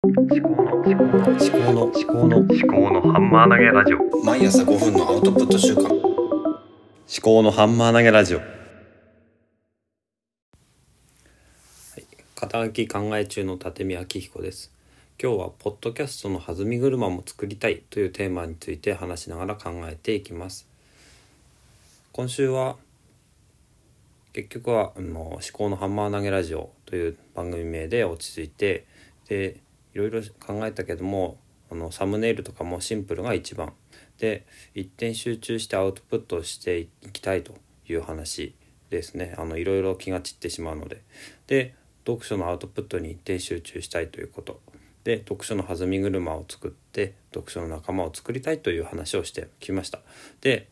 思考の思考の思考の思考の思考のハンマー投げラジオ。毎朝5分のアウトプット週間。思考のハンマー投げラジオ。はい。肩書き考え中の立見明彦です。今日はポッドキャストの弾み車も作りたいというテーマについて話しながら考えていきます。今週は結局はあの思考のハンマー投げラジオという番組名で落ち着いてでいろいろ考えたけどもあのサムネイルとかもシンプルが一番。で一点集中してアウトプットをしていきたいという話ですね。あのいろいろ気が散ってしまうので。で読書のアウトプットに一点集中したいということ。で読書の弾み車を作って読書の仲間を作りたいという話をしてきました。で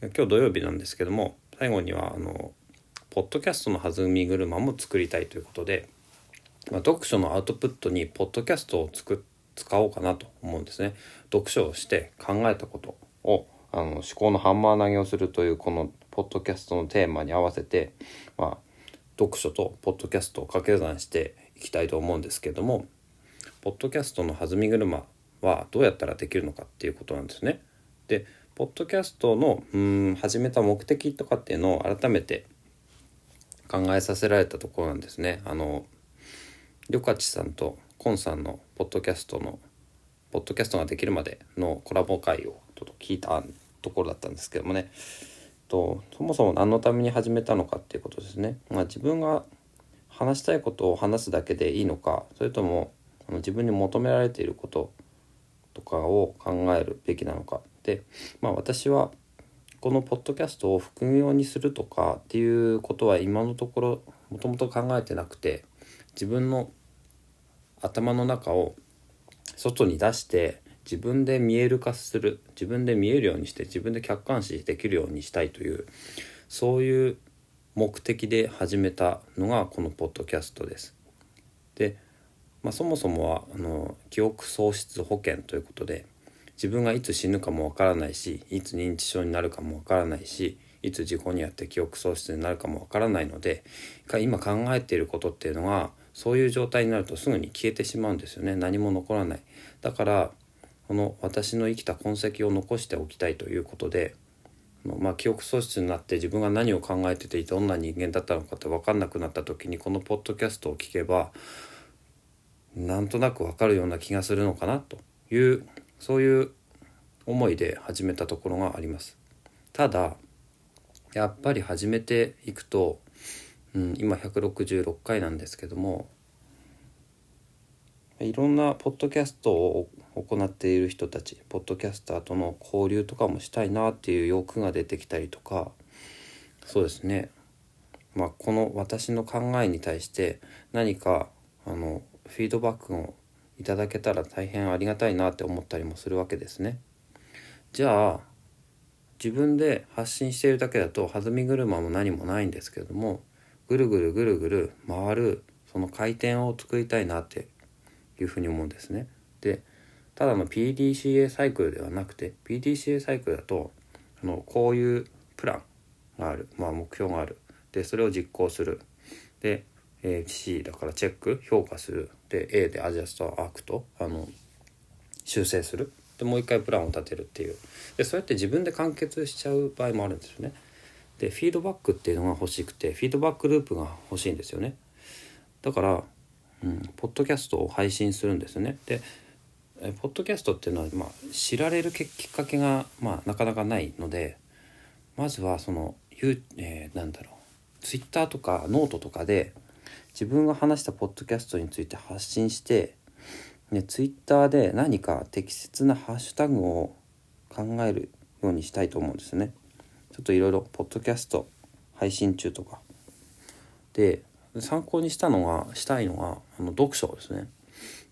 今日土曜日なんですけども最後にはあのポッドキャストの弾み車も作りたいということで、まあ、読書のアウトプットにポッドキャストを作使おうかなと思うんですね。読書をして考えたことをあの思考のハンマー投げをするというこのポッドキャストのテーマに合わせて、まあ、読書とポッドキャストを掛け算していきたいと思うんですけどもポッドキャストの弾み車はどうやったらできるのかっていうことなんですね。でポッドキャストのうん始めた目的とかっていうのを改めて考えさせられたところなんですね。あのりょかちさんとコンさんのポッドキャストのポッドキャストができるまでのコラボ会をちょっと聞いたところだったんですけどもねとそもそも何のために始めたのかっていうことですね。まあ、自分が話したいことを話すだけでいいのかそれとも自分に求められていることとかを考えるべきなのかで、まあ、私はこのポッドキャストを副業にするとかっていうことは今のところもともと考えてなくて自分の頭の中を外に出して自分で見える化する自分で見えるようにして自分で客観視できるようにしたいというそういう目的で始めたのがこのポッドキャストです。で、まあ、そもそもはあの記憶喪失保険ということで自分がいつ死ぬかもわからないしいつ認知症になるかもわからないしいつ事故にあって記憶喪失になるかもわからないので今考えていることっていうのがそういう状態になるとすぐに消えてしまうんですよね。何も残らない。だからこの私の生きた痕跡を残しておきたいということでまあ、記憶喪失になって自分が何を考えててどんな人間だったのかって分かんなくなった時にこのポッドキャストを聞けばなんとなく分かるような気がするのかなと。いうそういう思いで始めたところがあります。ただやっぱり始めていくと、うん、今166回なんですけども。いろんなポッドキャストを行っている人たちポッドキャスターとの交流とかもしたいなっていう欲が出てきたりとか。そうですね。まあこの私の考えに対して何かあのフィードバックをいただけたら大変ありがたいなって思ったりもするわけですね。じゃあ自分で発信しているだけだと弾み車も何もないんですけれどもぐるぐるぐるぐる回るその回転を作りたいなっていうふうに思うんですね。でただの PDCA サイクルではなくて PDCA サイクルだとあのこういうプランがある、まあ、目標がある。でそれを実行する。でえー、C だからチェック評価する。で A でアジャストアクトあの修正する。でもう一回プランを立てるっていう。でそうやって自分で完結しちゃう場合もあるんですよね。でフィードバックっていうのが欲しくてフィードバックループが欲しいんですよね。だから、うん、ポッドキャストを配信するんですよね。でえポッドキャストっていうのは、まあ、知られるきっかけが、まあ、なかなかないのでまずはその、えー、なんだろうツイッターとかノートとかで自分が話したポッドキャストについて発信して、ね、ツイッターで何か適切なハッシュタグを考えるようにしたいと思うんですね。ちょっといろいろポッドキャスト配信中とかで参考にしたのがしたいのがあの読書ですね。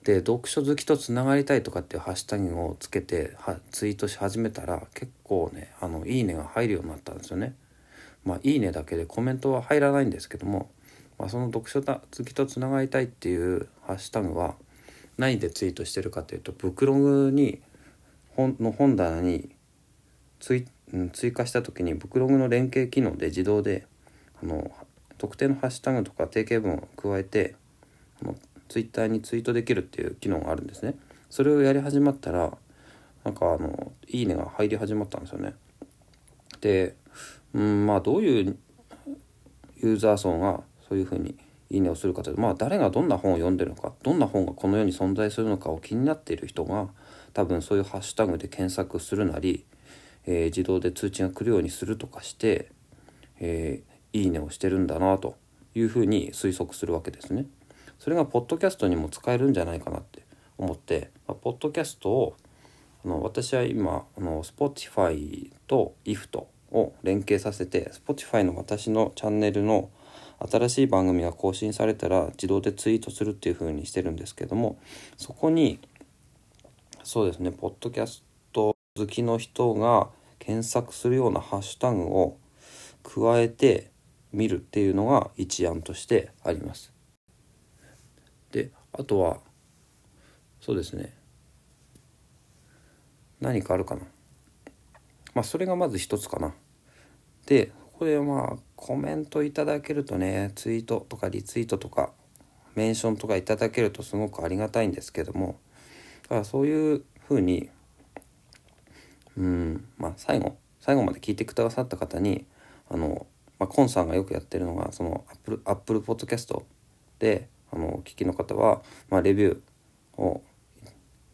で読書好きとつながりたいとかっていうハッシュタグをつけてはツイートし始めたら結構ねあのいいねが入るようになったんですよね。まあいいねだけでコメントは入らないんですけどもまあ、その読書好きとつながりたいっていうハッシュタグは何でツイートしてるかというとブクログに本の本棚に追追加した時にブクログの連携機能で自動であの特定のハッシュタグとか定型文を加えてあのツイッターにツイートできるっていう機能があるんですね。それをやり始まったらなんかあの「いいね」が入り始まったんですよね。でうんまあどういうユーザー層がそういうふうに「いいね」をするかというとまあ誰がどんな本を読んでるのかどんな本がこの世に存在するのかを気になっている人が多分そういうハッシュタグで検索するなり、えー、自動で通知が来るようにするとかして、えー、いいねをしてるんだなというふうに推測するわけですね。それがポッドキャストにも使えるんじゃないかなって思って、まあ、ポッドキャストをあの私は今あの Spotify と IFT を連携させて Spotify の私のチャンネルの新しい番組が更新されたら自動でツイートするっていう風にしてるんですけどもそこにそうですねポッドキャス好きの人が検索するようなハッシュタグを加えて見るっていうのが一案としてあります。であとはそうですね何かあるかなまあそれがまず一つかな。でここでまあコメントいただけるとねツイートとかリツイートとかメンションとかいただけるとすごくありがたいんですけどもだからそういうふうにうん。まあ最後最後まで聞いてくださった方にあの、まあ、コンさんがよくやってるのがそのアップルアップルポッドキャストであのお聞きの方は、まあ、レビューを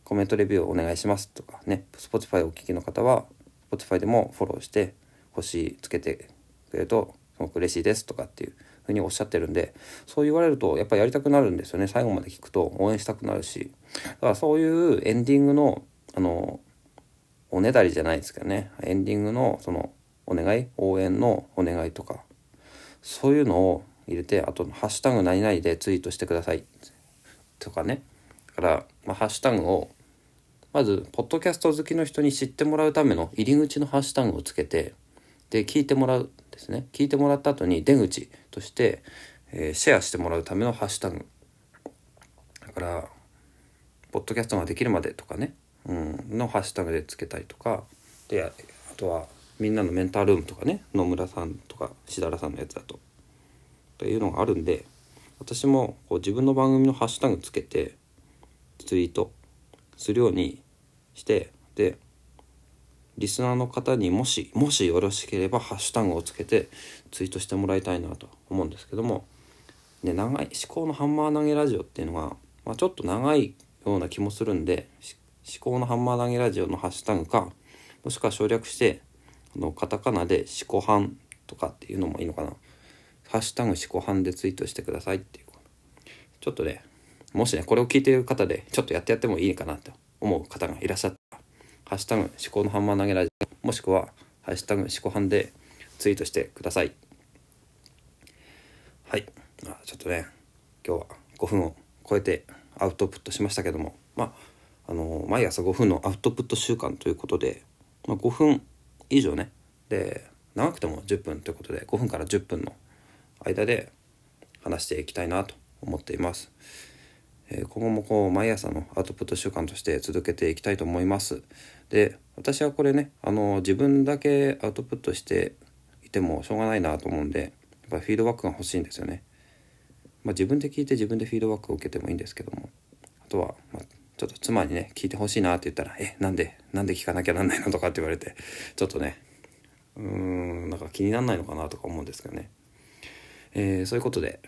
コメントレビューをお願いしますとかね Spotify をお聞きの方は Spotify でもフォローして星つけてくれるとすごく嬉しいですとかっていうふうにおっしゃってるんでそう言われるとやっぱやりたくなるんですよね。最後まで聞くと応援したくなるし。だからそういうエンディングのあのおねだりじゃないですけどね。エンディングのそのお願い？応援のお願いとか。そういうのを入れてあと「ハッシュタグ何々」でツイートしてください。とかね。だから、まあ、ハッシュタグをまずポッドキャスト好きの人に知ってもらうための入り口のハッシュタグをつけてで聞いてもらうですね。聞いてもらった後に出口として、えー、シェアしてもらうためのハッシュタグ。だからポッドキャストができるまでとかね、うん、のハッシュタグでつけたりとかであとはみんなのメンタールームとかね野村さんとかしだらさんのやつだと。というのがあるんで私もこう自分の番組のハッシュタグつけてツイートするようにしてでリスナーの方にもしもしよろしければハッシュタグをつけてツイートしてもらいたいなと思うんですけども、ね、長い思考のハンマー投げラジオっていうのが、まあ、ちょっと長いような気もするんで思考のハンマー投げラジオのハッシュタグかもしくは省略してあのカタカナで「思考班」とかっていうのもいいのかな「ハッシュタグ思考班」でツイートしてくださいっていうちょっとねもしねこれを聞いている方でちょっとやってやってもいいかなと思う方がいらっしゃったら「ハッシュタグ思考のハンマー投げラジオ」もしくは「ハッシュタグ思考班」でツイートしてください。はい。あちょっとね今日は5分を超えてアウトプットしましたけどもまああの毎朝5分のアウトプット習慣ということで、まあ、5分以上ねで長くても10分ということで5分から10分の間で話していきたいなと思っています。え今後もこう毎朝のアウトプット習慣として続けていきたいと思います。で私はこれねあの自分だけアウトプットしていてもしょうがないなと思うんでやっぱりフィードバックが欲しいんですよね。まあ、自分で聞いて自分でフィードバックを受けてもいいんですけどもあとは、まあ、ちょっと妻にね聞いてほしいなって言ったら「えなんでなんで聞かなきゃなんないの?」とかって言われてちょっとねうーんなんか気になんないのかなとか思うんですけどね。えー、そういうことで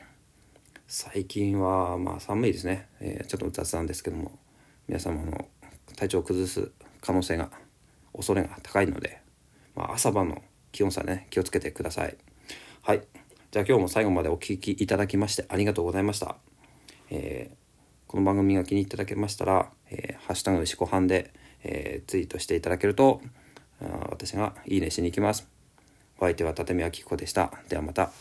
最近はまあ寒いですね、えー、ちょっと雑談ですけども皆様の体調を崩す可能性が恐れが高いので、まあ、朝晩の気温差ね気をつけてくださいはいじゃあ今日も最後までお聴きいただきましてありがとうございました、えー、この番組が気に入っていただけましたら「えー、ハッシュタグ思考班で」えー、ツイートしていただけると私がいいねしに行きます。お相手は立見明子でした。ではまた。